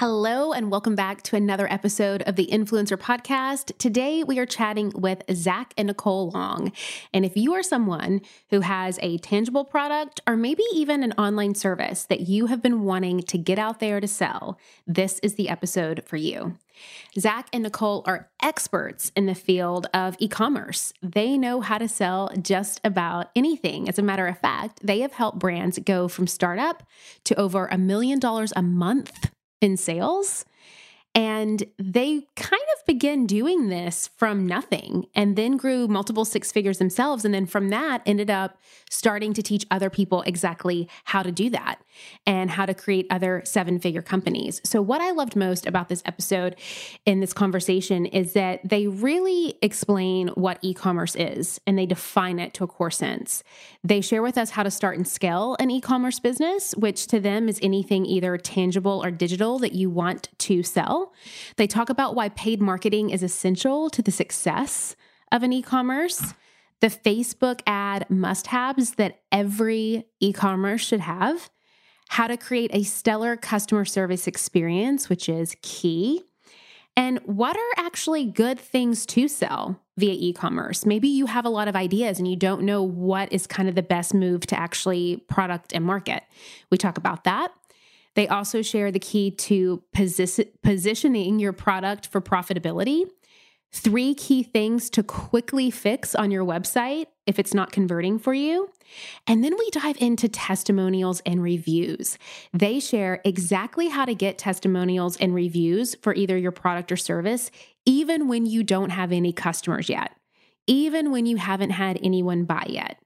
Hello, and welcome back to another episode of the Influencer Podcast. Today, we are chatting with Zach and Nicole Long. And if you are someone who has a tangible product or maybe even an online service that you have been wanting to get out there to sell, this is the episode for you. Zach and Nicole are experts in the field of e commerce. They know how to sell just about anything. As a matter of fact, they have helped brands go from startup to over a million dollars a month in sales. And they kind of began doing this from nothing and then grew multiple six figures themselves. And then from that, ended up starting to teach other people exactly how to do that and how to create other seven figure companies. So, what I loved most about this episode in this conversation is that they really explain what e commerce is and they define it to a core sense. They share with us how to start and scale an e commerce business, which to them is anything either tangible or digital that you want to sell. They talk about why paid marketing is essential to the success of an e commerce the Facebook ad must haves that every e commerce should have, how to create a stellar customer service experience, which is key. And what are actually good things to sell via e commerce? Maybe you have a lot of ideas and you don't know what is kind of the best move to actually product and market. We talk about that. They also share the key to posi- positioning your product for profitability three key things to quickly fix on your website if it's not converting for you. And then we dive into testimonials and reviews. They share exactly how to get testimonials and reviews for either your product or service, even when you don't have any customers yet, even when you haven't had anyone buy yet.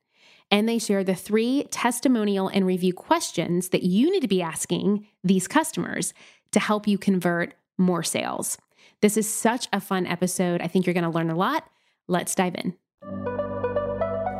And they share the three testimonial and review questions that you need to be asking these customers to help you convert more sales. This is such a fun episode. I think you're going to learn a lot. Let's dive in.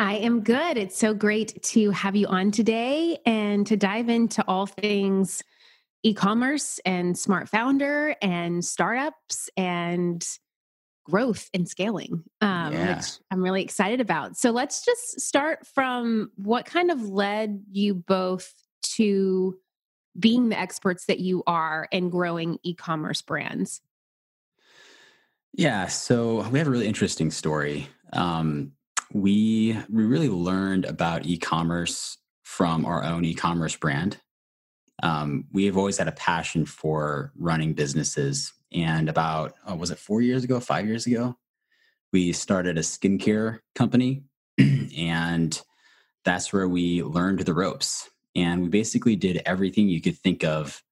I am good. It's so great to have you on today and to dive into all things e commerce and smart founder and startups and growth and scaling, um, yeah. which I'm really excited about. So let's just start from what kind of led you both to being the experts that you are and growing e commerce brands? Yeah, so we have a really interesting story. Um, we we really learned about e-commerce from our own e-commerce brand. Um, we have always had a passion for running businesses, and about oh, was it four years ago, five years ago, we started a skincare company, and that's where we learned the ropes. And we basically did everything you could think of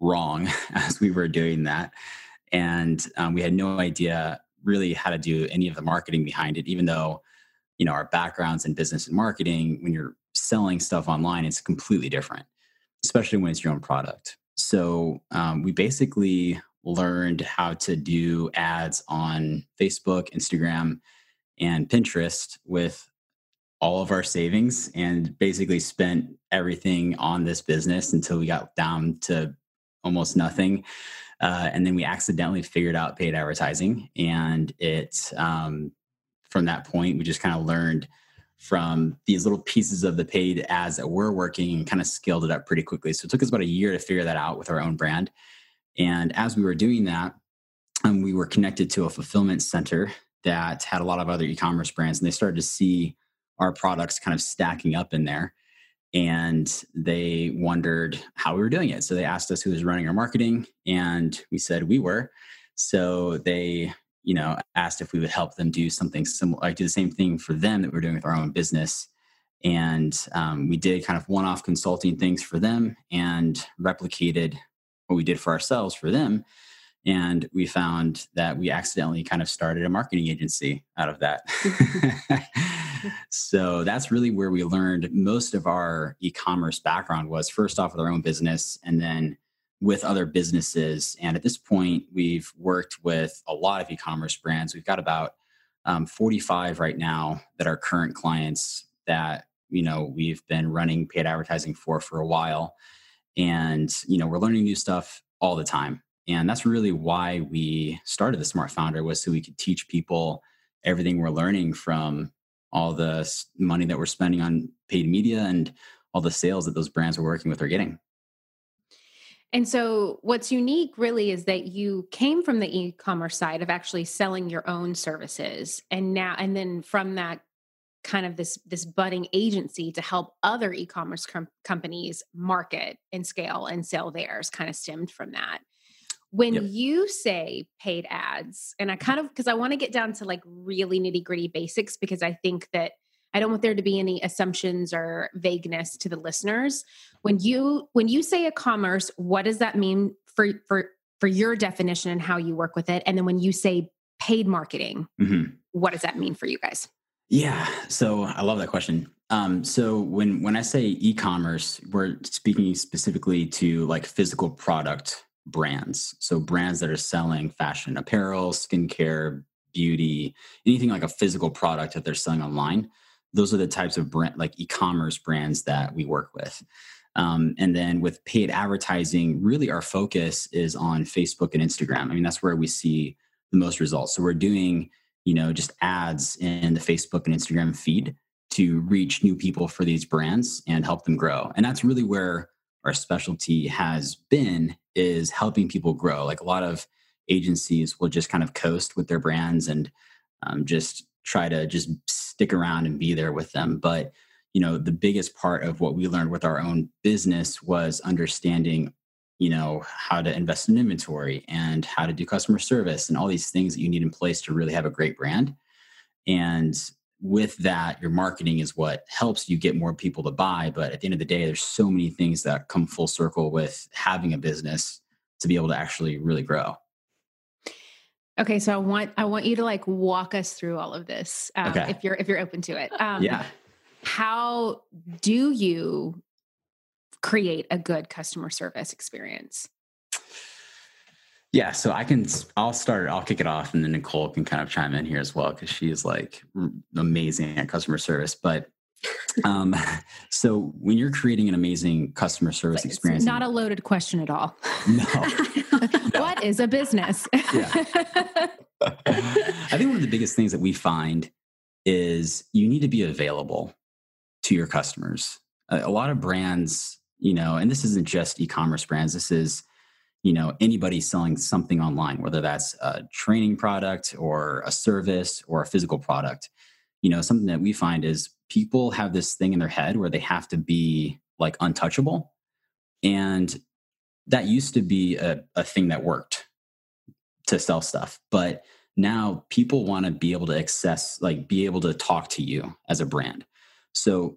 wrong as we were doing that and um, we had no idea really how to do any of the marketing behind it even though you know our backgrounds in business and marketing when you're selling stuff online it's completely different especially when it's your own product so um, we basically learned how to do ads on facebook instagram and pinterest with all of our savings and basically spent everything on this business until we got down to almost nothing uh, and then we accidentally figured out paid advertising. And it, um, from that point, we just kind of learned from these little pieces of the paid ads that were working and kind of scaled it up pretty quickly. So it took us about a year to figure that out with our own brand. And as we were doing that, um, we were connected to a fulfillment center that had a lot of other e-commerce brands and they started to see our products kind of stacking up in there and they wondered how we were doing it. So they asked us who was running our marketing, and we said we were. So they, you know, asked if we would help them do something similar, like do the same thing for them that we are doing with our own business. And um, we did kind of one-off consulting things for them and replicated what we did for ourselves for them. And we found that we accidentally kind of started a marketing agency out of that. so that's really where we learned most of our e-commerce background was first off with our own business and then with other businesses. And at this point, we've worked with a lot of e commerce brands. We've got about um, 45 right now that are current clients that you know we've been running paid advertising for for a while and you know we're learning new stuff all the time and that's really why we started the smart founder was so we could teach people everything we're learning from all the money that we're spending on paid media and all the sales that those brands we're working with are getting and so, what's unique really is that you came from the e commerce side of actually selling your own services. And now, and then from that, kind of this this budding agency to help other e-commerce com- companies market and scale and sell theirs kind of stemmed from that when yep. you say paid ads and i kind of because i want to get down to like really nitty gritty basics because i think that i don't want there to be any assumptions or vagueness to the listeners when you when you say e-commerce what does that mean for for for your definition and how you work with it and then when you say paid marketing mm-hmm. what does that mean for you guys yeah, so I love that question. Um, so when when I say e-commerce, we're speaking specifically to like physical product brands. So brands that are selling fashion apparel, skincare, beauty, anything like a physical product that they're selling online. Those are the types of brand like e-commerce brands that we work with. Um, and then with paid advertising, really our focus is on Facebook and Instagram. I mean, that's where we see the most results. So we're doing you know, just ads in the Facebook and Instagram feed to reach new people for these brands and help them grow. And that's really where our specialty has been is helping people grow. Like a lot of agencies will just kind of coast with their brands and um, just try to just stick around and be there with them. But you know, the biggest part of what we learned with our own business was understanding you know how to invest in inventory and how to do customer service and all these things that you need in place to really have a great brand. And with that your marketing is what helps you get more people to buy. But at the end of the day there's so many things that come full circle with having a business to be able to actually really grow okay so i want i want you to like walk us through all of this um, okay. if you're if you're open to it um, yeah how do you create a good customer service experience? Yeah, so I can. I'll start. I'll kick it off, and then Nicole can kind of chime in here as well because she's like amazing at customer service. But um, so when you're creating an amazing customer service it's experience, not a loaded question at all. No. what is a business? yeah. I think one of the biggest things that we find is you need to be available to your customers. A, a lot of brands you know and this isn't just e-commerce brands this is you know anybody selling something online whether that's a training product or a service or a physical product you know something that we find is people have this thing in their head where they have to be like untouchable and that used to be a, a thing that worked to sell stuff but now people want to be able to access like be able to talk to you as a brand so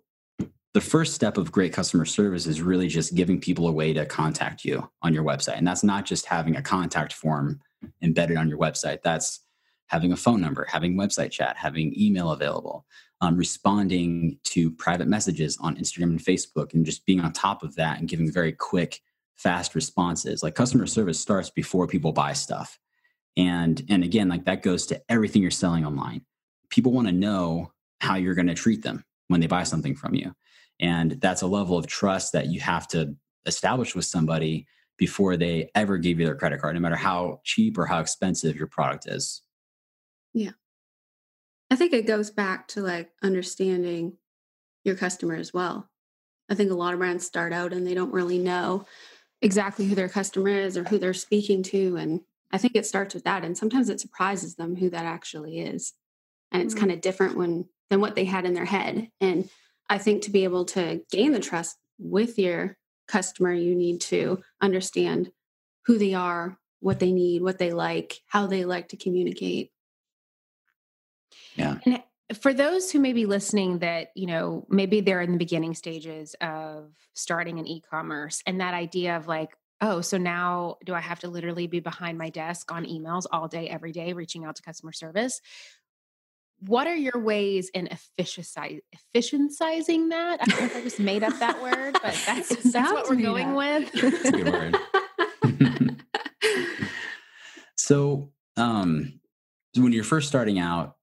the first step of great customer service is really just giving people a way to contact you on your website. And that's not just having a contact form embedded on your website. That's having a phone number, having website chat, having email available, um, responding to private messages on Instagram and Facebook, and just being on top of that and giving very quick, fast responses. Like customer service starts before people buy stuff. And and again, like that goes to everything you're selling online. People want to know how you're going to treat them when they buy something from you. And that's a level of trust that you have to establish with somebody before they ever give you their credit card, no matter how cheap or how expensive your product is. Yeah. I think it goes back to like understanding your customer as well. I think a lot of brands start out and they don't really know exactly who their customer is or who they're speaking to. And I think it starts with that. And sometimes it surprises them who that actually is. And it's mm-hmm. kind of different when than what they had in their head. And I think to be able to gain the trust with your customer, you need to understand who they are, what they need, what they like, how they like to communicate. Yeah. And for those who may be listening that, you know, maybe they're in the beginning stages of starting an e-commerce and that idea of like, oh, so now do I have to literally be behind my desk on emails all day, every day, reaching out to customer service? what are your ways in efficiency, efficientizing that? I don't know if I just made up that word, but that's, that's what we're going with. That's a good word. so, um, when you're first starting out,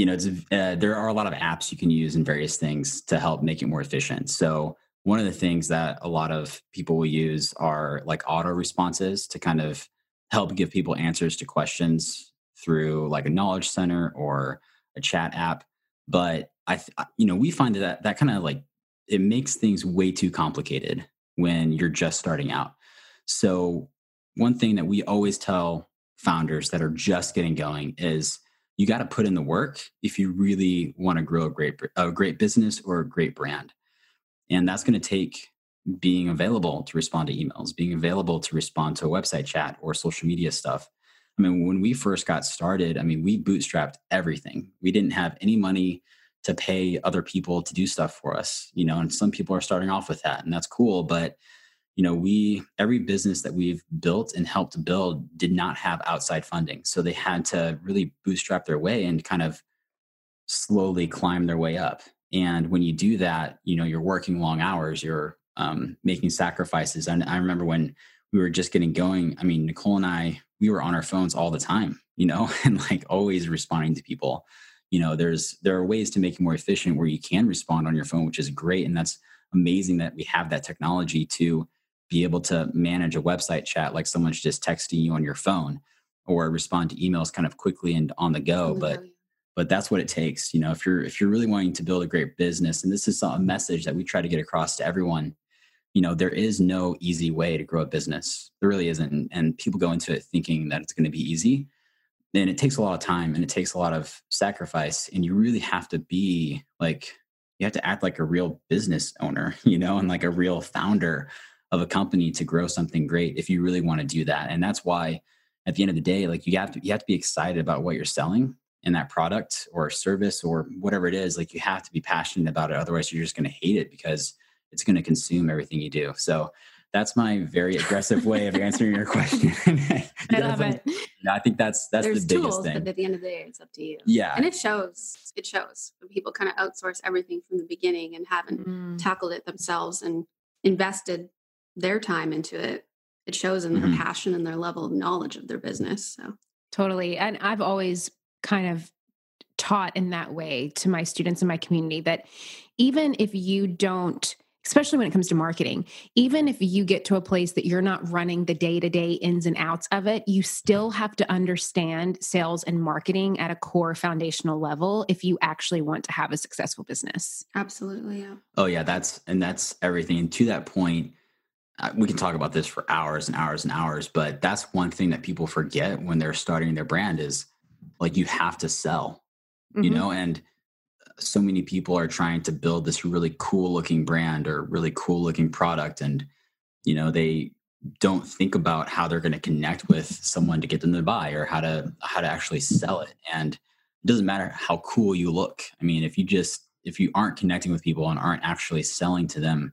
you know, uh, there are a lot of apps you can use and various things to help make it more efficient. So, one of the things that a lot of people will use are like auto responses to kind of help give people answers to questions through like a knowledge center or a chat app. But I, you know, we find that that kind of like it makes things way too complicated when you're just starting out. So, one thing that we always tell founders that are just getting going is you got to put in the work if you really want to grow a great a great business or a great brand. And that's going to take being available to respond to emails, being available to respond to a website chat or social media stuff. I mean, when we first got started, I mean, we bootstrapped everything. We didn't have any money to pay other people to do stuff for us, you know, and some people are starting off with that and that's cool, but you know, we every business that we've built and helped build did not have outside funding. So they had to really bootstrap their way and kind of slowly climb their way up. And when you do that, you know, you're working long hours, you're um, making sacrifices. And I remember when we were just getting going, I mean, Nicole and I, we were on our phones all the time, you know, and like always responding to people. You know, there's there are ways to make it more efficient where you can respond on your phone, which is great. And that's amazing that we have that technology to be able to manage a website chat like someone's just texting you on your phone or respond to emails kind of quickly and on the go. but but that's what it takes. You know, if you're if you're really wanting to build a great business, and this is a message that we try to get across to everyone, you know, there is no easy way to grow a business. There really isn't. And people go into it thinking that it's going to be easy. And it takes a lot of time and it takes a lot of sacrifice. And you really have to be like, you have to act like a real business owner, you know, and like a real founder of a company to grow something great if you really want to do that. And that's why at the end of the day, like you have to you have to be excited about what you're selling in that product or service or whatever it is. Like you have to be passionate about it. Otherwise you're just going to hate it because it's going to consume everything you do. So that's my very aggressive way of answering your question. I love it. I think that's that's There's the biggest tools, thing. But at the end of the day, it's up to you. Yeah, and it shows. It shows when people kind of outsource everything from the beginning and haven't mm. tackled it themselves and invested their time into it. It shows in their mm-hmm. passion and their level of knowledge of their business. So totally, and I've always kind of taught in that way to my students in my community that even if you don't especially when it comes to marketing. Even if you get to a place that you're not running the day to day ins and outs of it, you still have to understand sales and marketing at a core foundational level if you actually want to have a successful business. Absolutely. Yeah. Oh, yeah. That's, and that's everything. And to that point, we can talk about this for hours and hours and hours, but that's one thing that people forget when they're starting their brand is like you have to sell, mm-hmm. you know, and so many people are trying to build this really cool looking brand or really cool looking product and you know they don't think about how they're going to connect with someone to get them to buy or how to how to actually sell it and it doesn't matter how cool you look i mean if you just if you aren't connecting with people and aren't actually selling to them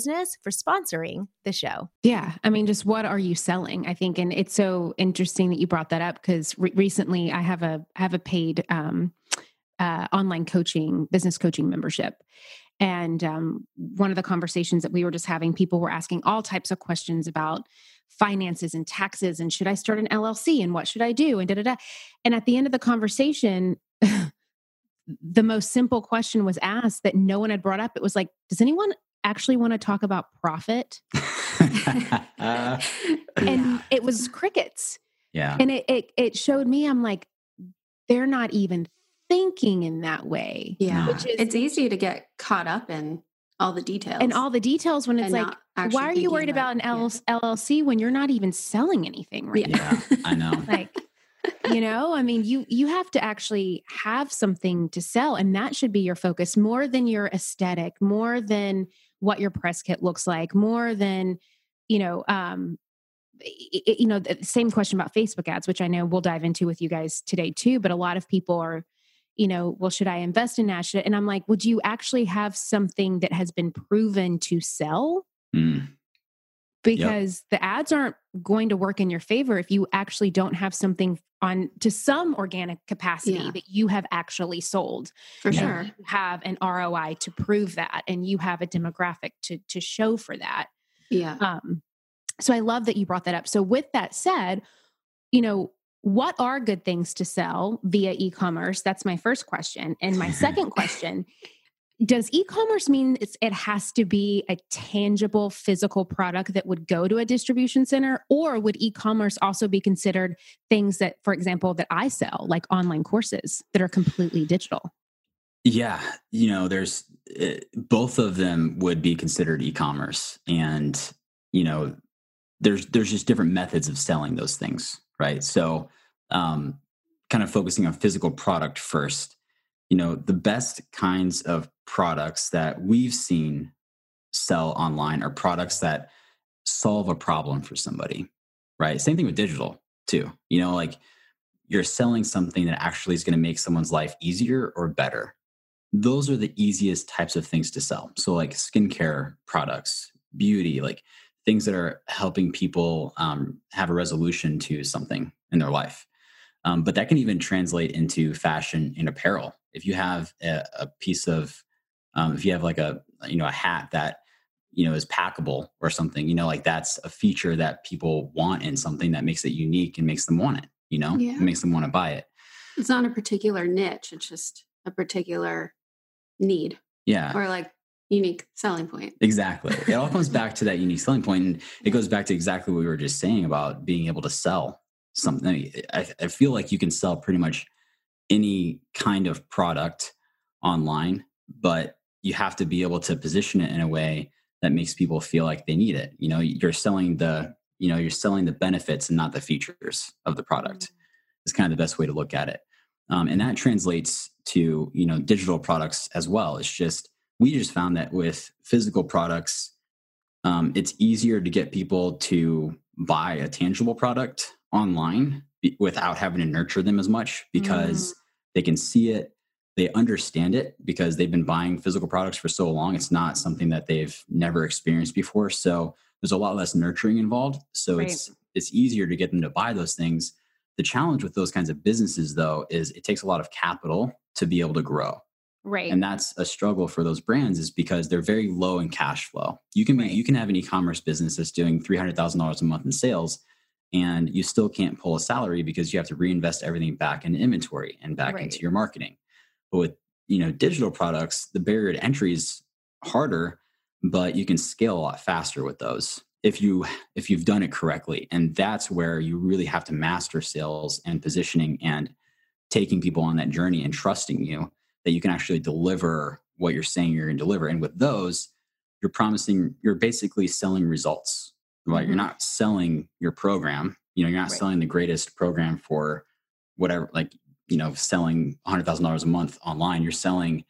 business for sponsoring the show. Yeah. I mean, just what are you selling? I think, and it's so interesting that you brought that up because re- recently I have a, I have a paid, um, uh, online coaching, business coaching membership. And um, one of the conversations that we were just having, people were asking all types of questions about finances and taxes and should I start an LLC and what should I do and da da da. And at the end of the conversation, the most simple question was asked that no one had brought up. It was like, does anyone actually want to talk about profit? and it was crickets. yeah. And it, it it showed me, I'm like, they're not even thinking in that way. Yeah. Which is it's easy to get caught up in all the details. and all the details when it's like, why are you worried about an yeah. LLC LLC when you're not even selling anything right Yeah. yeah. I know. Like, you know, I mean, you you have to actually have something to sell, and that should be your focus more than your aesthetic, more than what your press kit looks like, more than you know. Um, you know, the same question about Facebook ads, which I know we'll dive into with you guys today too. But a lot of people are, you know, well, should I invest in that? And I'm like, would you actually have something that has been proven to sell? Mm, because the ads aren't going to work in your favor if you actually don't have something on to some organic capacity Yeah. that you have actually sold for sure. you have an ROI to prove that and you have a demographic to to show for that Yeah. um so I love that you brought that up so with that said you know what are good things to sell via e-commerce that's my first question and my second question does e-commerce mean it has to be a tangible physical product that would go to a distribution center or would e-commerce also be considered things that for example that i sell like online courses that are completely digital Yeah, you know, there's uh, both of them would be considered e-commerce, and you know, there's there's just different methods of selling those things, right? So, um, kind of focusing on physical product first. You know, the best kinds of products that we've seen sell online are products that solve a problem for somebody, right? Same thing with digital too. You know, like you're selling something that actually is going to make someone's life easier or better those are the easiest types of things to sell. So, like skincare products, beauty, like things that are helping people um, have a resolution to something in their life. Um, but that can even translate into fashion and apparel. If you have a, a piece of, um, if you have like a you know a hat that you know is packable or something, you know, like that's a feature that people want in something that makes it unique and makes them want it. You know, Yeah. it makes them want to buy it. It's not a particular niche. It's just a particular need Yeah. or like unique selling point. Exactly. It all comes back to that unique selling point, and it goes back to exactly what we were just saying about being able to sell something. I, I feel like you can sell pretty much any kind of product online, but you have to be able to position it in a way that makes people feel like they need it. You know, you're selling the you know you're selling the benefits and not the features of the product. Is kind of the best way to look at it, um, and that translates to you know digital products as well. It's just we just found that with physical products, um, it's easier to get people to buy a tangible product online be- without having to nurture them as much because they can see it, they understand it because they've been buying physical products for so long. It's not something that they've never experienced before. So there's a lot less nurturing involved. So Right. it's it's easier to get them to buy those things. The challenge with those kinds of businesses, though, is it takes a lot of capital to be able to grow right and that's a struggle for those brands is because they're very low in cash flow you can be Right. you can have an e-commerce business that's doing $300000 a month in sales and you still can't pull a salary because you have to reinvest everything back in inventory and back Right. into your marketing but with you know digital products the barrier to entry is harder but you can scale a lot faster with those if you if you've done it correctly and that's where you really have to master sales and positioning and taking people on that journey and trusting you that you can actually deliver what you're saying you're going to deliver. And with those, you're promising, you're basically selling results, right? You're Mhm. not selling your program. You know, you're not Right. selling the greatest program for whatever, like, you know, selling $100,000 a month online. You're selling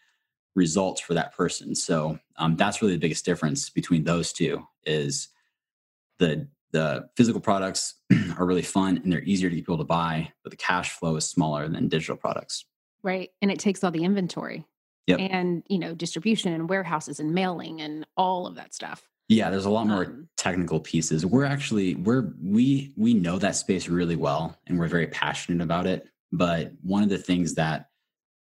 results for that person. So um, that's really the biggest difference between those two is the the physical products are really fun and they're easier to get people to buy, but the cash flow is smaller than digital products. right and it takes all the inventory Yep. and you know distribution and warehouses and mailing and all of that stuff Yeah, there's a lot more Um, technical pieces. We're actually we're we we know that space really well and we're very passionate about it. But one of the things that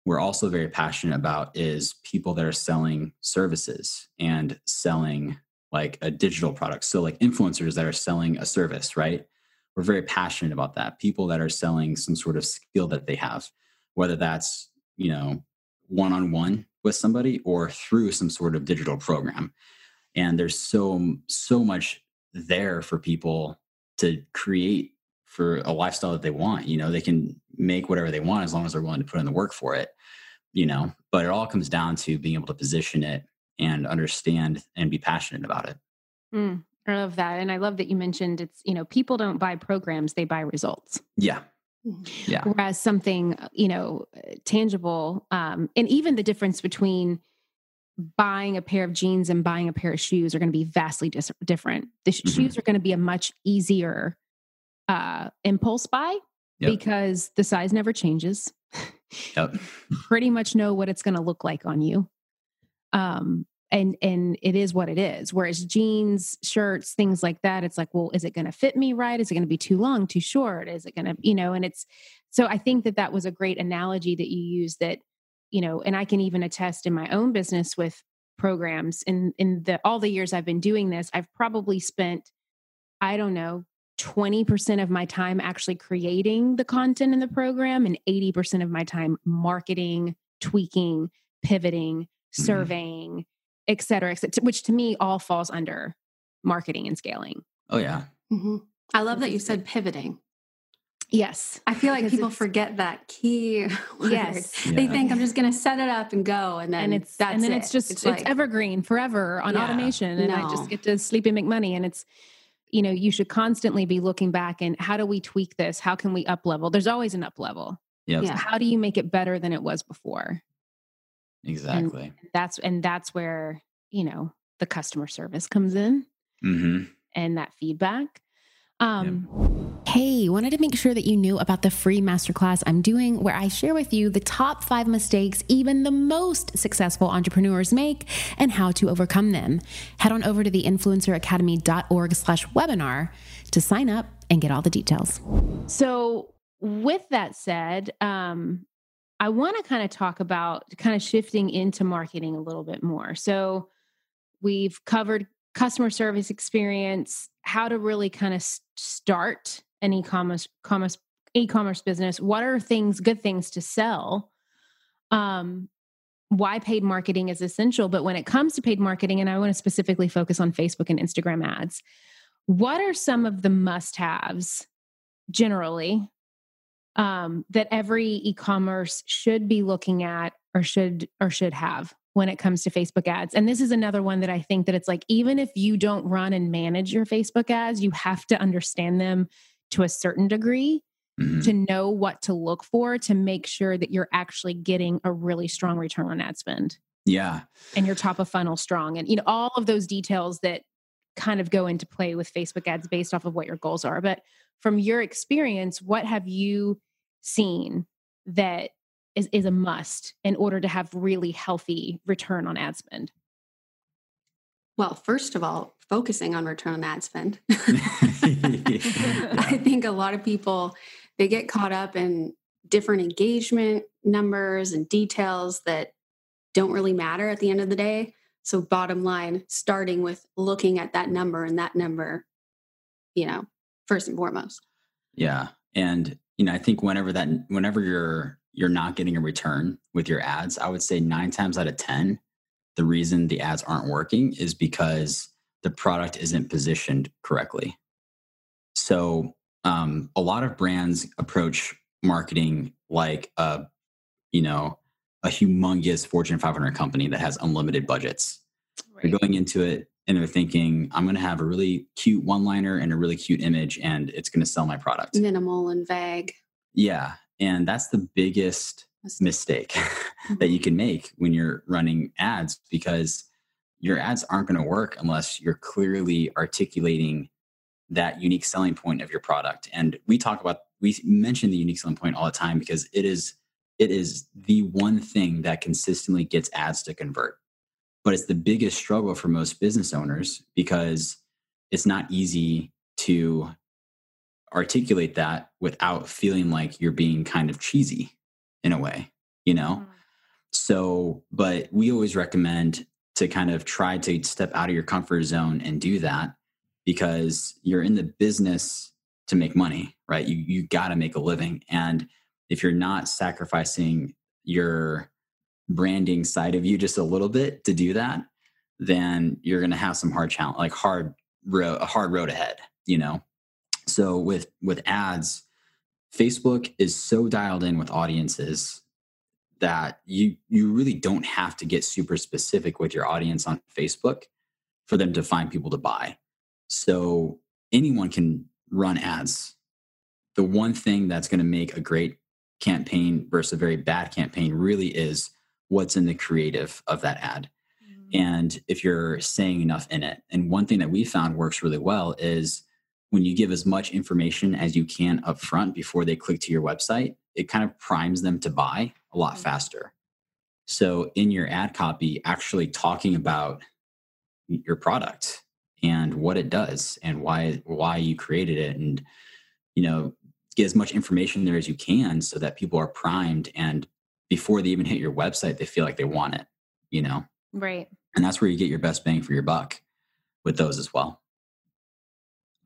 we're also very passionate about is people that are selling services and selling like a digital product. So like influencers that are selling a service, right? We're very passionate about that. People that are selling some sort of skill that they have, whether that's, you know, one on one with somebody or through some sort of digital program. And there's so, so much there for people to create for a lifestyle that they want. You know, they can make whatever they want as long as they're willing to put in the work for it, you know, but it all comes down to being able to position it and understand and be passionate about it. Mm, I love that. And I love that you mentioned it's, you know, people don't buy programs, they buy results. Yeah. Mm-hmm. Yeah. Whereas something, uh, you know, tangible, um, and even the difference between buying a pair of jeans and buying a pair of shoes are going to be vastly dis- different. The sh- Mhm. shoes are going to be a much easier uh, impulse buy Yep. because the size never changes. Yep. Pretty much know what it's going to look like on you. Um, and and it is what it is. Whereas jeans, shirts, things like that, it's like, well, is it going to fit me right? Is it going to be too long, too short? Is it going to, you know? And it's so I think that that was a great analogy that you used. That you know, and I can even attest in my own business with programs. In in the all the years I've been doing this, I've probably spent, I don't know, 20% of my time actually creating the content in the program and 80% of my time marketing, tweaking, pivoting, Mhm. surveying, et cetera, et cetera, which to me all falls under marketing and scaling. Oh yeah. Mhm. I love that you said pivoting. Yes. I feel like people forget that key word. Yes. They think I'm just going to set it up and go, and then and it's that's and then it. it's just it's, like, evergreen forever on Yeah. automation and i just get to sleep and make money and it's you know you should constantly be looking back and how do we tweak this how can we up level there's always an up level Yep. Yeah. how do you make it better than it was before Exactly. that's and that's where you know the customer service comes in hmm and that feedback um hey wanted to make sure that you knew about the free masterclass i'm doing where i share with you the top five mistakes even the most successful entrepreneurs make and how to overcome them. Head on over to the influenceracademy.org slash webinar to sign up and get all the details. So with that said um I want to kind of talk about kind of shifting into marketing a little bit more. So we've covered customer service experience, how to really kind of start an e-commerce commerce e-commerce business. What are things good things to sell? Um why paid marketing is essential, but when it comes to paid marketing and I want to specifically focus on Facebook and Instagram ads, what are some of the must-haves generally um, that every e-commerce should be looking at or should or should have when it comes to Facebook ads. And this is another one that I think that it's like even if you don't run and manage your Facebook ads, you have to understand them to a certain degree hmm to know what to look for to make sure that you're actually getting a really strong return on ad spend Yeah. and your top of funnel strong and you know all of those details that kind of go into play with Facebook ads based off of what your goals are. But from your experience, what have you seen that is, is a must in order to have really healthy return on ad spend? well, first of all, focusing on return on ad spend. Yeah. I think a lot of people they get caught up in different engagement numbers and details that don't really matter at the end of the day. So bottom line, starting with looking at that number and that number, you know, first and foremost. Yeah. And you know, I think whenever that whenever you're you're not getting a return with your ads, I would say 9 times out of 10 the reason the ads aren't working is because the product isn't positioned correctly. So, um, a lot of brands approach marketing like a, you know, a humongous Fortune 500 company that has unlimited budgets. They're going into it and they're thinking, I'm going to have a really cute one liner and a really cute image, and it's going to sell my product. Minimal and vague. Yeah. And that's the biggest mistake that you mm-hmm. can make when you're running ads because your ads aren't going to work unless you're clearly articulating that unique selling point of your product. And we talk about, we mention the unique selling point all the time because it is, it is the one thing that consistently gets ads to convert. But it's the biggest struggle for most business owners because it's not easy to articulate that without feeling like you're being kind of cheesy in a way, you know? Mm-hmm. So, but we always recommend to kind of try to step out of your comfort zone and do that because you're in the business to make money, right? You you got to make a living and if you're not sacrificing your branding side of you just a little bit to do that, then you're going to have some hard challenge like hard road a hard road ahead, you know. So with with ads, Facebook is so dialed in with audiences that you you really don't have to get super specific with your audience on Facebook for them to find people to buy. So anyone can run ads. The one thing that's going to make a great campaign versus a very bad campaign really is what's in the creative of that ad. Mm-hmm. And if you're saying enough in it. And one thing that we found works really well is when you give as much information as you can up front before they click to your website, it kind of primes them to buy a lot mm-hmm. faster. So in your ad copy, actually talking about your product and what it does and why why you created it and you know get as much information there as you can so that people are primed and before they even hit your website they feel like they want it you know right and that's where you get your best bang for your buck with those as well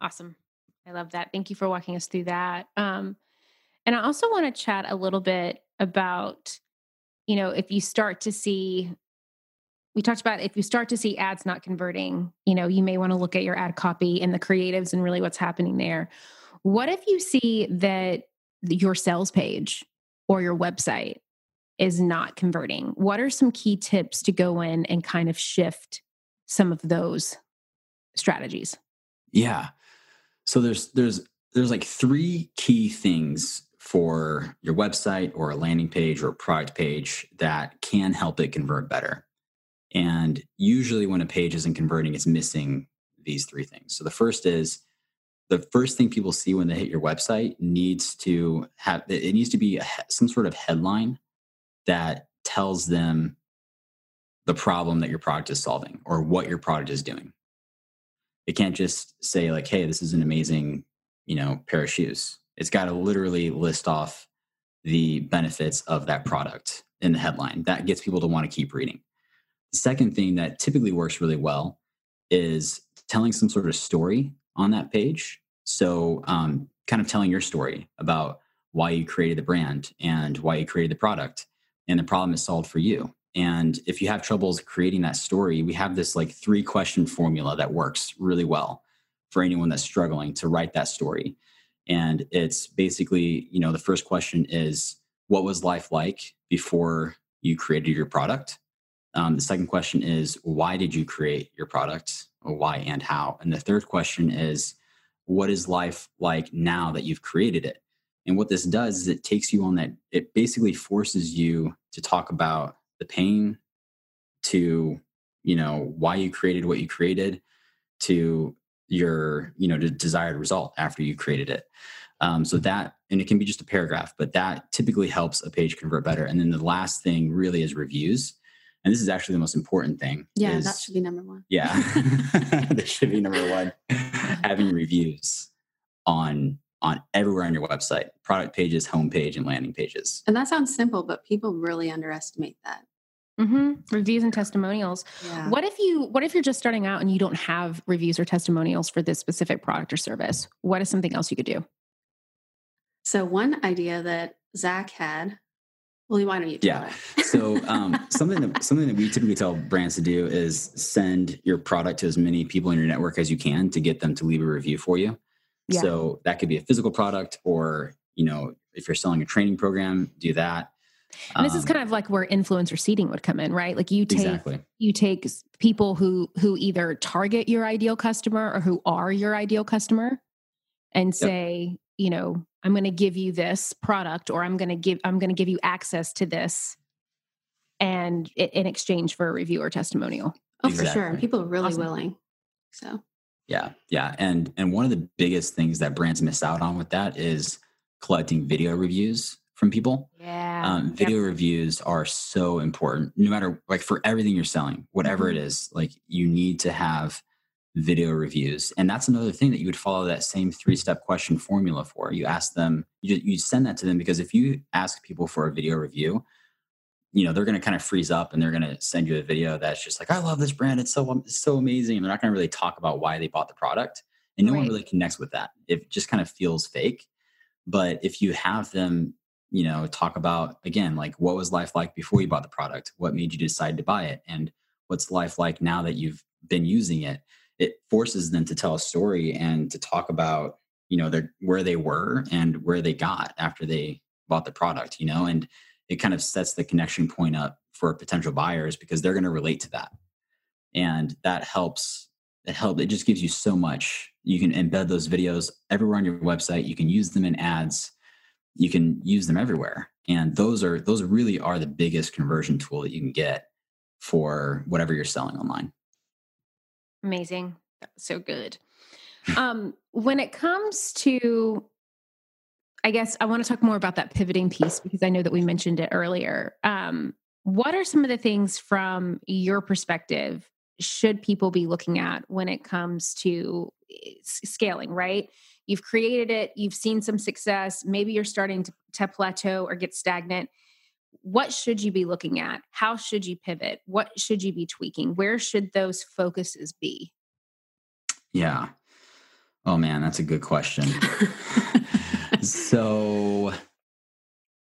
awesome i love that thank you for walking us through that um and i also want to chat a little bit about you know if you start to see we talked about if you start to see ads not converting, you know, you may want to look at your ad copy and the creatives and really what's happening there. What if you see that your sales page or your website is not converting? What are some key tips to go in and kind of shift some of those strategies? Yeah. So there's there's there's like three key things for your website or a landing page or a product page that can help it convert better. And usually, when a page isn't converting, it's missing these three things. So, the first is the first thing people see when they hit your website needs to have it needs to be a, some sort of headline that tells them the problem that your product is solving or what your product is doing. It can't just say like, "Hey, this is an amazing, you know, pair of shoes." It's got to literally list off the benefits of that product in the headline. That gets people to want to keep reading. The second thing that typically works really well is telling some sort of story on that page. So, um, kind of telling your story about why you created the brand and why you created the product, and the problem is solved for you. And if you have troubles creating that story, we have this like three question formula that works really well for anyone that's struggling to write that story. And it's basically, you know, the first question is, what was life like before you created your product? Um, the second question is why did you create your product? Or why and how? And the third question is what is life like now that you've created it? And what this does is it takes you on that, it basically forces you to talk about the pain, to, you know, why you created what you created, to your, you know, the desired result after you created it. Um, so that, and it can be just a paragraph, but that typically helps a page convert better. And then the last thing really is reviews and this is actually the most important thing. Yeah, is, that should be number one. Yeah, that should be number one. Having reviews on on everywhere on your website, product pages, homepage, and landing pages. And that sounds simple, but people really underestimate that. Mm-hmm. Reviews and testimonials. Yeah. What if you What if you're just starting out and you don't have reviews or testimonials for this specific product or service? What is something else you could do? So one idea that Zach had well, why don't you? yeah. so um, something that something that we typically tell brands to do is send your product to as many people in your network as you can to get them to leave a review for you. Yeah. So that could be a physical product, or you know, if you're selling a training program, do that. And this um, is kind of like where influencer seeding would come in, right? Like you take exactly. you take people who who either target your ideal customer or who are your ideal customer, and say, yep. you know, I'm going to give you this product or I'm going to give I'm going to give you access to this and in exchange for a review or testimonial. Oh, exactly. for sure. People are really awesome. willing. So yeah, yeah. And and one of the biggest things that brands miss out on with that is collecting video reviews from people. Yeah. Um, video yep. reviews are so important. No matter like for everything you're selling, whatever mm-hmm. it is, like you need to have video reviews. And that's another thing that you would follow that same three step question formula for. You ask them, you, you send that to them because if you ask people for a video review, you know they're going to kind of freeze up and they're going to send you a video that's just like i love this brand it's so um, it's so amazing. And they're not going to really talk about why they bought the product and no right. one really connects with that. It just kind of feels fake but if you have them you know talk about again like what was life like before you bought the product? What made you decide to buy it? And what's life like now that you've been using it? It forces them to tell a story and to talk about you know their where they were and where they got after they bought the product you know? And it kind of sets the connection point up for potential buyers because they're going to relate to that. And that helps it helps it just gives you so much. You can embed those videos everywhere on your website. You can use them in ads. You can use them everywhere. And those are those really are the biggest conversion tool that you can get for whatever you're selling online. Amazing. So good. Um when it comes to I guess I want to talk more about that pivoting piece because I know that we mentioned it earlier. Um, what are some of the things from your perspective should people be looking at when it comes to eh, scaling, right? You've created it, you've seen some success, maybe you're starting to, to plateau or get stagnant. What should you be looking at? How should you pivot? What should you be tweaking? Where should those focuses be? Yeah. Oh man, that's a good question. so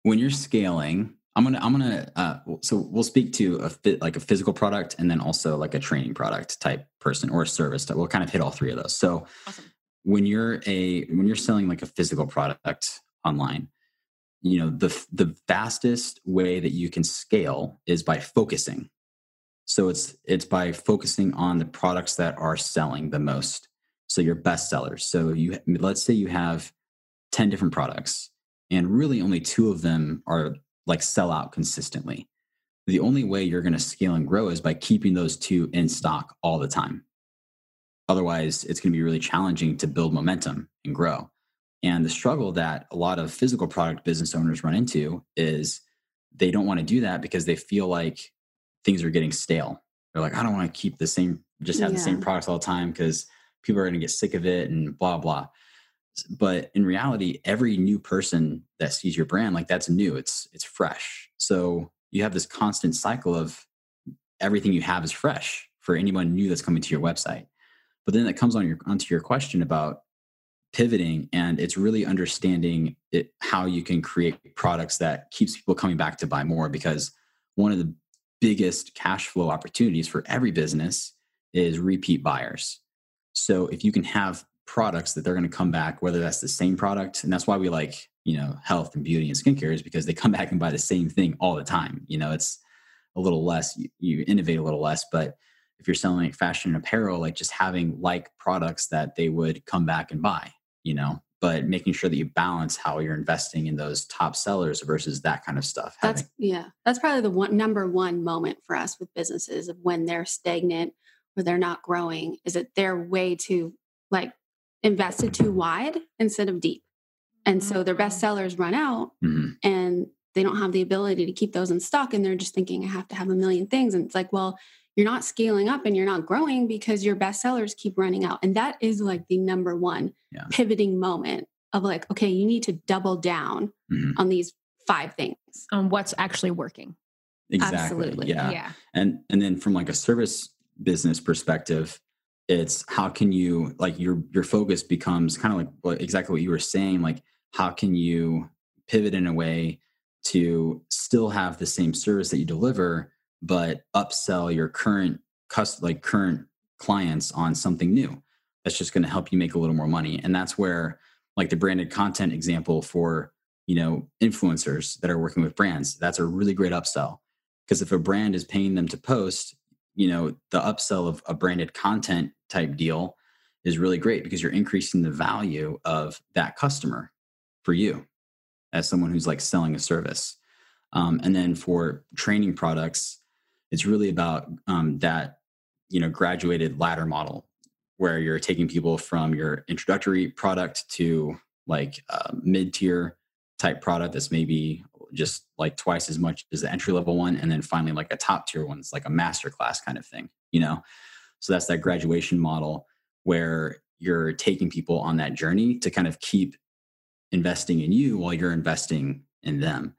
when you're scaling, I'm gonna I'm gonna uh, so we'll speak to a fit like a physical product and then also like a training product type person or a service. We'll kind of hit all three of those. So awesome. when you're a when you're selling like a physical product online, you know the the fastest way that you can scale is by focusing. So it's it's by focusing on the products that are selling the most. So your best sellers. So you let's say you have 10 different products and really only two of them are like sell out consistently. The only way you're going to scale and grow is by keeping those two in stock all the time. Otherwise, it's going to be really challenging to build momentum and grow. And the struggle that a lot of physical product business owners run into is they don't want to do that because they feel like things are getting stale. They're like, I don't want to keep the same, just have yeah. the same products all the time because people are going to get sick of it and blah, blah but in reality every new person that sees your brand like that's new it's it's fresh. So you have this constant cycle of everything you have is fresh for anyone new that's coming to your website. But then that comes on your onto your question about pivoting and it's really understanding it, how you can create products that keeps people coming back to buy more because one of the biggest cash flow opportunities for every business is repeat buyers. So if you can have products that they're going to come back, whether that's the same product. And that's why we like, you know, health and beauty and skincare is because they come back and buy the same thing all the time. You know, it's a little less, you, you innovate a little less. But if you're selling like fashion and apparel, like just having like products that they would come back and buy, you know, but making sure that you balance how you're investing in those top sellers versus that kind of stuff. That's having. yeah. That's probably the one number one moment for us with businesses of when they're stagnant or they're not growing, is that they're way too like invested too wide instead of deep. And so their best mm. sellers run out mm-hmm. and they don't have the ability to keep those in stock. And they're just thinking, I have to have a million things. And it's like, well, you're not scaling up and you're not growing because your best sellers keep running out. And that is like the number one yeah. pivoting moment of like, okay, you need to double down mm-hmm. on these five things. On what's actually working. Exactly. Absolutely. Yeah. yeah. And and then from like a service business perspective, it's how can you like your your focus becomes kind of like exactly what you were saying like how can you pivot in a way to still have the same service that you deliver but upsell your current cust like current clients on something new that's just going to help you make a little more money. And that's where like the branded content example for you know influencers that are working with brands that's a really great upsell. Because if a brand is paying them to post you know the upsell of a branded content type deal is really great because you're increasing the value of that customer for you as someone who's like selling a service. Um, and then for training products it's really about um, that you know graduated ladder model where you're taking people from your introductory product to like a mid-tier type product that's maybe just like twice as much as the entry level one and then finally like a top tier one it's like a master class kind of thing you know so that's that graduation model where you're taking people on that journey to kind of keep investing in you while you're investing in them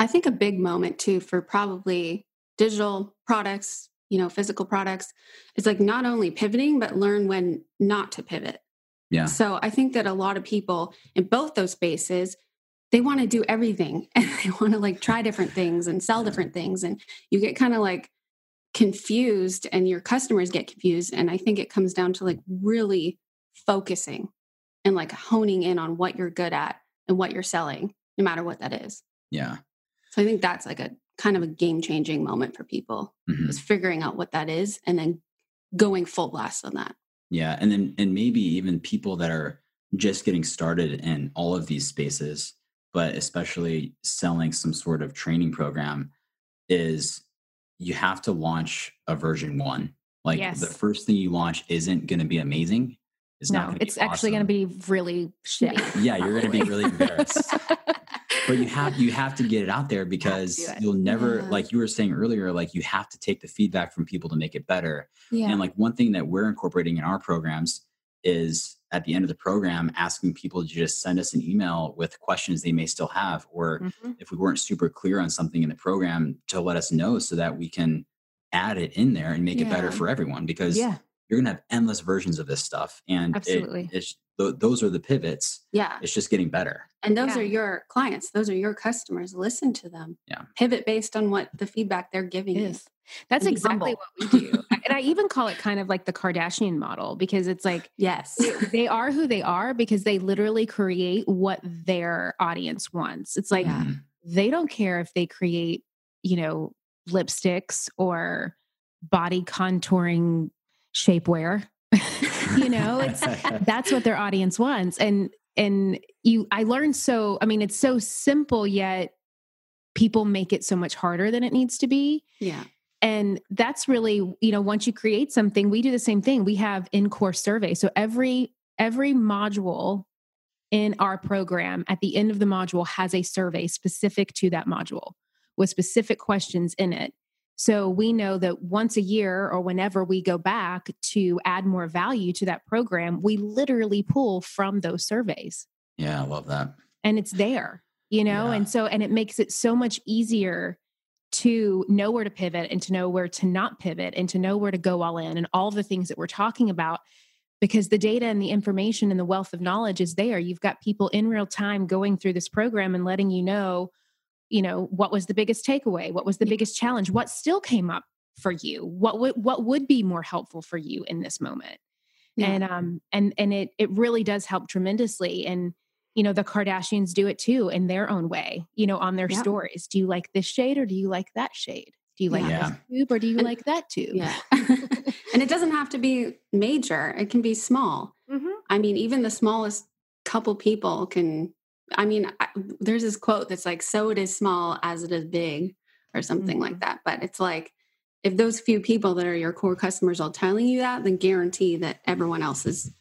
I think a big moment too for probably digital products, you know, physical products, is like not only pivoting, but learn when not to pivot. Yeah. So I think that a lot of people in both those spaces, they want to do everything and they want to like try different things and sell different things. And you get kind of like confused and your customers get confused. And I think it comes down to like really focusing and like honing in on what you're good at and what you're selling, no matter what that is. Yeah. So I think that's like a kind of a game changing moment for people Mhm. is figuring out what that is and then going full blast on that. Yeah, and then and maybe even people that are just getting started in all of these spaces, but especially selling some sort of training program is you have to launch a version 1. Like the first thing you launch isn't going to be amazing. It's not no, to it's actually going to be really shitty. Yeah, you're going to be really embarrassed. but you have you have to get it out there because you'll never Yeah. like you were saying earlier like you have to take the feedback from people to make it better Yeah. and like one thing that we're incorporating in our programs is at the end of the program asking people to just send us an email with questions they may still have or Mhm. if we weren't super clear on something in the program to let us know so that we can add it in there and make it better for everyone because Yeah, you're going to have endless versions of this stuff and it- Absolutely. it's th- those are the pivots yeah. it's just getting better And those Yeah. are your clients. Those are your customers. Listen to them. Yeah. Pivot based on what the feedback they're giving you. Yes. That's And exactly what we do. and I even call it kind of like the Kardashian model because it's like Yes. they are who they are because they literally create what their audience wants. It's like Yeah. Mhm. they don't care if they create, you know, lipsticks or body contouring shapewear. you know, it's that's what their audience wants. And and you I learned so I mean it's so simple yet people make it so much harder than it needs to be. Yeah. And that's really, you know, once you create something, we do the same thing. We have in-course survey. So every every module in our program at the end of the module has a survey specific to that module with specific questions in it. So we know that once a year or whenever we go back to add more value to that program, we literally pull from those surveys. Yeah i love that. And it's there you know Yeah. and so and it makes it so much easier to know where to pivot and to know where to not pivot and to know where to go all in and all the things that we're talking about because the data and the information and the wealth of knowledge is there. You've got people in real time going through this program and letting you know you know what was the biggest takeaway what was the Yeah. biggest challenge what still came up for you what would what would be more helpful for you in this moment Yeah. and um and and it it really does help tremendously and you know the kardashians do it too in their own way you know on their Yeah. stories do you like this shade or do you like that shade do you like Yeah. this tube or do you And- like that tube yeah. and it doesn't have to be major. It can be small. Mhm. I mean, even the smallest couple people can. I mean, I, there's this quote that's like, "So it is small as it is big," or something Mhm. like that. But it's like, if those few people that are your core customers are telling you that, then guarantee that everyone else is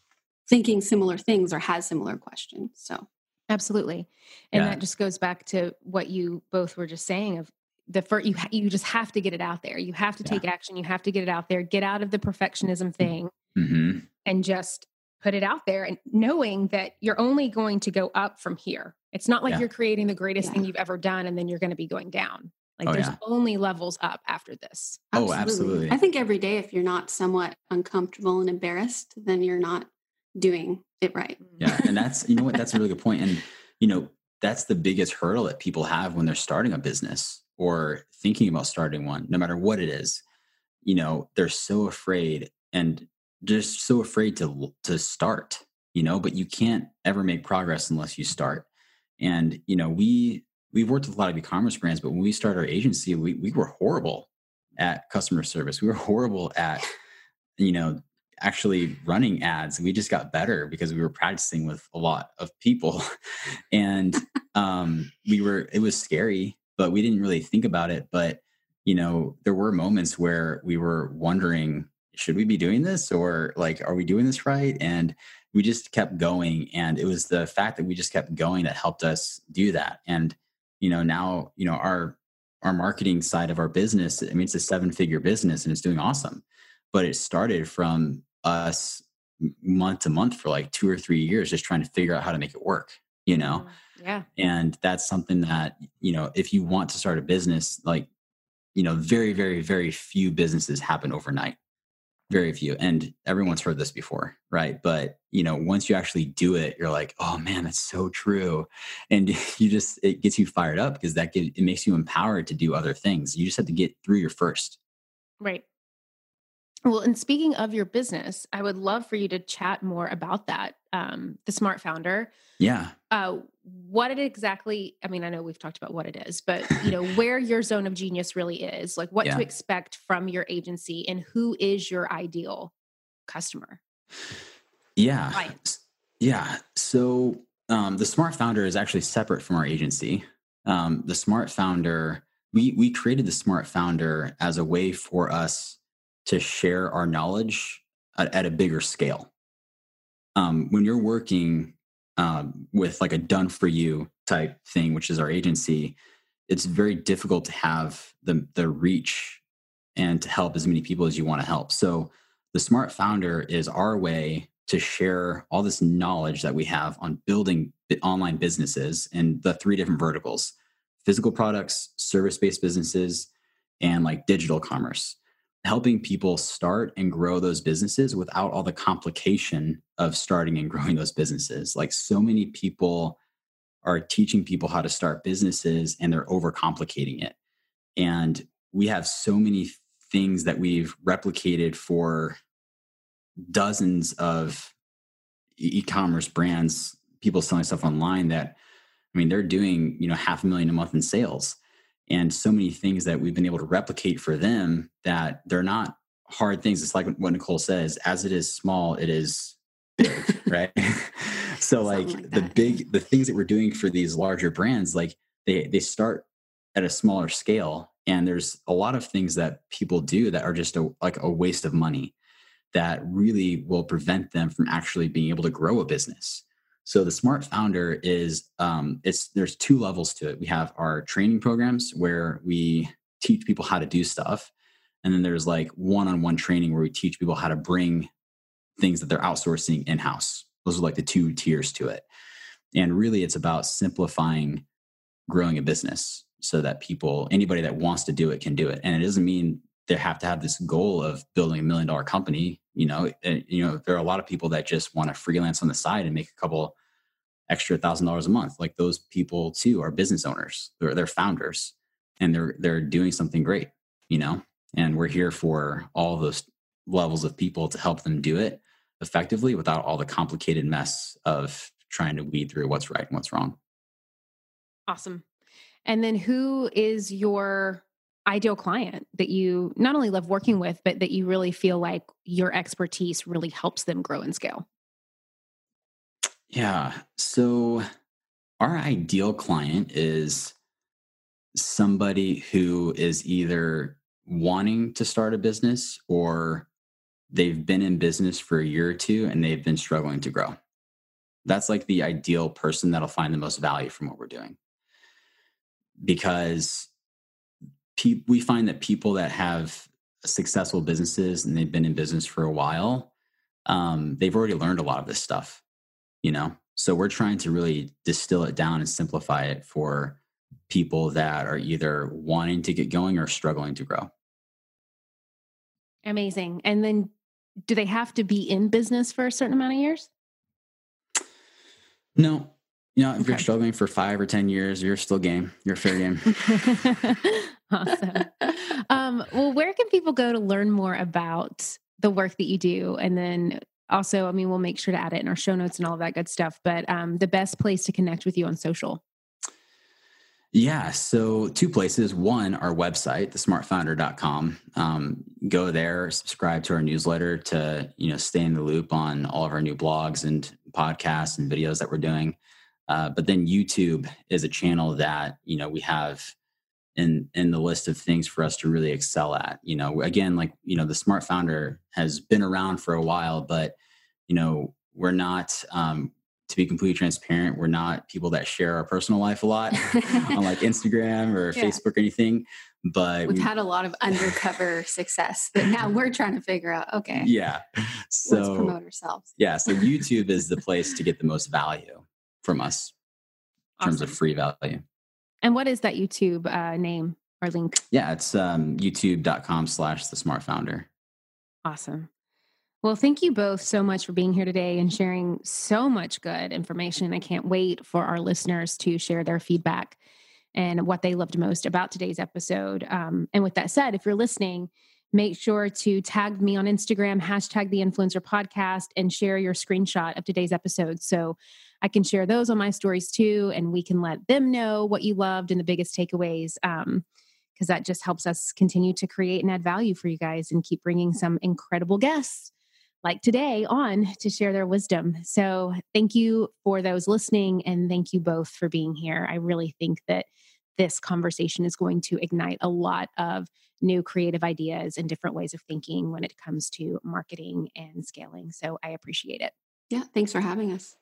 thinking similar things or has similar questions. So absolutely and Yeah. that just goes back to what you both were just saying of the first you you just have to get it out there you have to Yeah. take action you have to get it out there get out of the perfectionism thing hmm and just put it out there and knowing that you're only going to go up from here. It's not like Yeah. you're creating the greatest Yeah. thing you've ever done and then you're going to be going down. Like Oh, there's yeah. only levels up after this. Oh, absolutely. I think every day, if you're not somewhat uncomfortable and embarrassed, then you're not doing it right. Yeah. And that's, you know what, that's a really good point. And, you know, that's the biggest hurdle that people have when they're starting a business or thinking about starting one, no matter what it is. You know, they're so afraid and just so afraid to to start, you know, but you can't ever make progress unless you start. And, you know, we we've worked with a lot of e-commerce brands, but when we started our agency, we we were horrible at customer service. We were horrible at, you know, actually running ads. We just got better because we were practicing with a lot of people. and um, we were, it was scary, but we didn't really think about it. But, you know, there were moments where we were wondering, should we be doing this or like, are we doing this right? And we just kept going. And it was the fact that we just kept going that helped us do that. And, you know, now, you know, our, our marketing side of our business, I mean, it's a seven figure business and it's doing awesome. But it started from us month to month for like two or three years, just trying to figure out how to make it work. you know? Mm, yeah. And that's something that, you know, if you want to start a business, like, you know, very, very, very few businesses happen overnight. Very few. And everyone's heard this before, right? But, you know, once you actually do it, you're like, oh man, that's so true. And you just, it gets you fired up because that gives, it makes you empowered to do other things. You just have to get through your first. Right. Well, and speaking of your business, I would love for you to chat more about that. Um, the Smart Founder. Yeah. Uh, what it exactly? I mean, I know we've talked about what it is, but you know where your zone of genius really is, like what Yeah. to expect from your agency, and who is your ideal customer. Yeah. Client. Yeah. So um, the Smart Founder is actually separate from our agency. Um, the Smart Founder, we we created the Smart Founder as a way for us to share our knowledge at, at a bigger scale. Um, when you're working um, with like a done for you type thing, which is our agency, it's very difficult to have the the reach and to help as many people as you want to help. So the Smart Founder is our way to share all this knowledge that we have on building online businesses in the three different verticals physical products, service based businesses, and like digital commerce. Helping people start and grow those businesses without all the complication of starting and growing those businesses. Like so many people are teaching people how to start businesses and they're overcomplicating it. And we have so many things that we've replicated for dozens of e-commerce brands people selling stuff online that i mean they're doing you know half a million a month in sales and so many things that we've been able to replicate for them that they're not hard things. It's like what nicole says as it is small it is big right? So like, like the big the things that we're doing for these larger brands like they they start at a smaller scale and there's a lot of things that people do that are just a, like a waste of money that really will prevent them from actually being able to grow a business so the smart founder is um, it's there's two levels to it. We have our training programs where we teach people how to do stuff and then there's like one-on-one training where we teach people how to bring things that they're outsourcing in-house. Those are like the two tiers to it. And really it's about simplifying growing a business so that people anybody that wants to do it can do it. And it doesn't mean they have to have this goal of building a million dollar company you know Uh, you know there are a lot of people that just want to freelance on the side and make a couple extra thousand dollars a month like those people too are business owners they're, they're founders and they're they're doing something great you know and we're here for all those levels of people to help them do it effectively without all the complicated mess of trying to weed through what's right and what's wrong Awesome. And then who is your ideal client that you not only love working with, but that you really feel like your expertise really helps them grow and scale? Yeah. So our ideal client is somebody who is either wanting to start a business or they've been in business for a year or two and they've been struggling to grow. That's like the ideal person that'll find the most value from what we're doing. Because pe- we find that people that have successful businesses and they've been in business for a while, um, they've already learned a lot of this stuff you know? So we're trying to really distill it down and simplify it for people that are either wanting to get going or struggling to grow. Amazing. And then do they have to be in business for a certain amount of years? no. You know if you're struggling for five or ten years you're still game. You're fair game awesome. Um, well, where can people go to learn more about the work that you do? And then also, I mean, we'll make sure to add it in our show notes and all of that good stuff. But um, the best place to connect with you on social. Yeah. So, two places. One, our website, thesmartfounder.com. Um, go there, subscribe to our newsletter to, you know, stay in the loop on all of our new blogs and podcasts and videos that we're doing. Uh, but then YouTube is a channel that, you know, we have in in the list of things for us to really excel at. You know, again, like, you know, the Smart Founder has been around for a while, but, you know, we're not um, to be completely transparent, we're not people that share our personal life a lot on like Instagram or Yeah. Facebook or anything. But We've we- had a lot of undercover success that now we're trying to figure out. Okay, yeah. So let's promote ourselves. yeah, so YouTube is the place to get the most value from us. awesome. terms of free value. And what is that YouTube uh, name or link? Yeah, it's um, youtube.com slash the smart founder. Awesome. Well, thank you both so much for being here today and sharing so much good information. I can't wait for our listeners to share their feedback and what they loved most about today's episode. Um, and with that said, if you're listening, make sure to tag me on Instagram, hashtag the influencer podcast, and share your screenshot of today's episode. So I can share those on my stories too, and we can let them know what you loved and the biggest takeaways. Um, because that just helps us continue to create and add value for you guys and keep bringing some incredible guests like today on to share their wisdom. So, thank you for those listening and thank you both for being here. I really think that this conversation is going to ignite a lot of new creative ideas and different ways of thinking when it comes to marketing and scaling. So, I appreciate it. Yeah, thanks for having us.